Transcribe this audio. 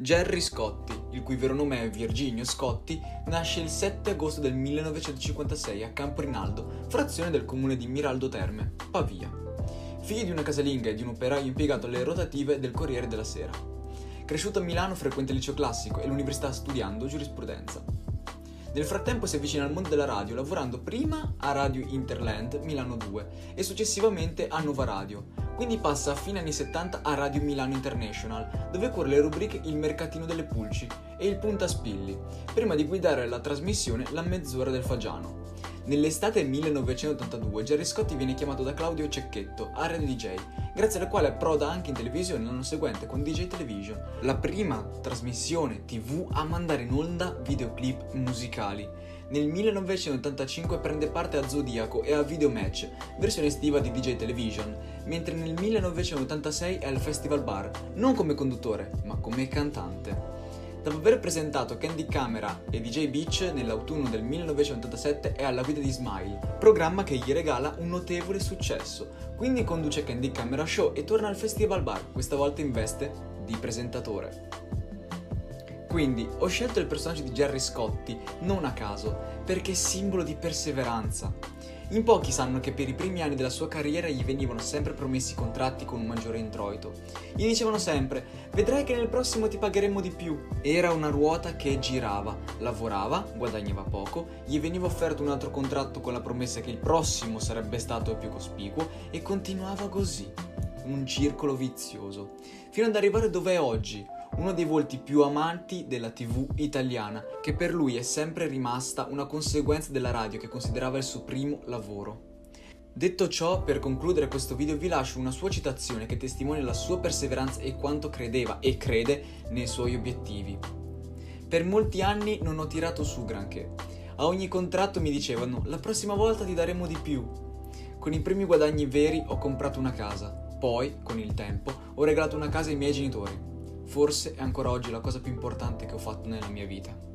Gerry Scotti, il cui vero nome è Virginio Scotti, nasce il 7 agosto del 1956 a Camporinaldo, frazione del comune di Miraldo Terme, Pavia. Figlio di una casalinga e di un operaio impiegato alle rotative del Corriere della Sera. Cresciuto a Milano frequenta il liceo classico e l'università studiando giurisprudenza. Nel frattempo si avvicina al mondo della radio lavorando prima a Radio Interland Milano 2 e successivamente a Nova Radio, quindi passa a fine anni 70 a Radio Milano International, dove corre le rubriche Il Mercatino delle Pulci e Il Puntaspilli, prima di guidare la trasmissione La Mezz'ora del Fagiano. Nell'estate del 1982 Gerry Scotti viene chiamato da Claudio Cecchetto a DJ, grazie al quale approda anche in televisione l'anno seguente con DJ Television, la prima trasmissione TV a mandare in onda videoclip musicali. Nel 1985 prende parte a Zodiaco e a Video Match, versione estiva di DJ Television, mentre nel 1986 è al Festival Bar, non come conduttore, ma come cantante. Dopo aver presentato Candy Camera e DJ Beach nell'autunno del 1987 è alla guida di Smile, programma che gli regala un notevole successo. Quindi conduce Candy Camera Show e torna al Festival Bar, questa volta in veste di presentatore. Quindi ho scelto il personaggio di Jerry Scotti non a caso, perché è simbolo di perseveranza. In pochi sanno che per i primi anni della sua carriera gli venivano sempre promessi contratti con un maggiore introito. Gli dicevano sempre: Vedrai che nel prossimo ti pagheremo di più. Era una ruota che girava, lavorava, guadagnava poco, gli veniva offerto un altro contratto con la promessa che il prossimo sarebbe stato più cospicuo e continuava così. Un circolo vizioso. Fino ad arrivare dove è oggi, uno dei volti più amanti della TV italiana, che per lui è sempre rimasta una conseguenza della radio che considerava il suo primo lavoro. Detto ciò, per concludere questo video vi lascio una sua citazione che testimonia la sua perseveranza e quanto credeva e crede nei suoi obiettivi. Per molti anni non ho tirato su granché. A ogni contratto mi dicevano la prossima volta ti daremo di più. Con i primi guadagni veri ho comprato una casa, poi, con il tempo, ho regalato una casa ai miei genitori. Forse è ancora oggi la cosa più importante che ho fatto nella mia vita.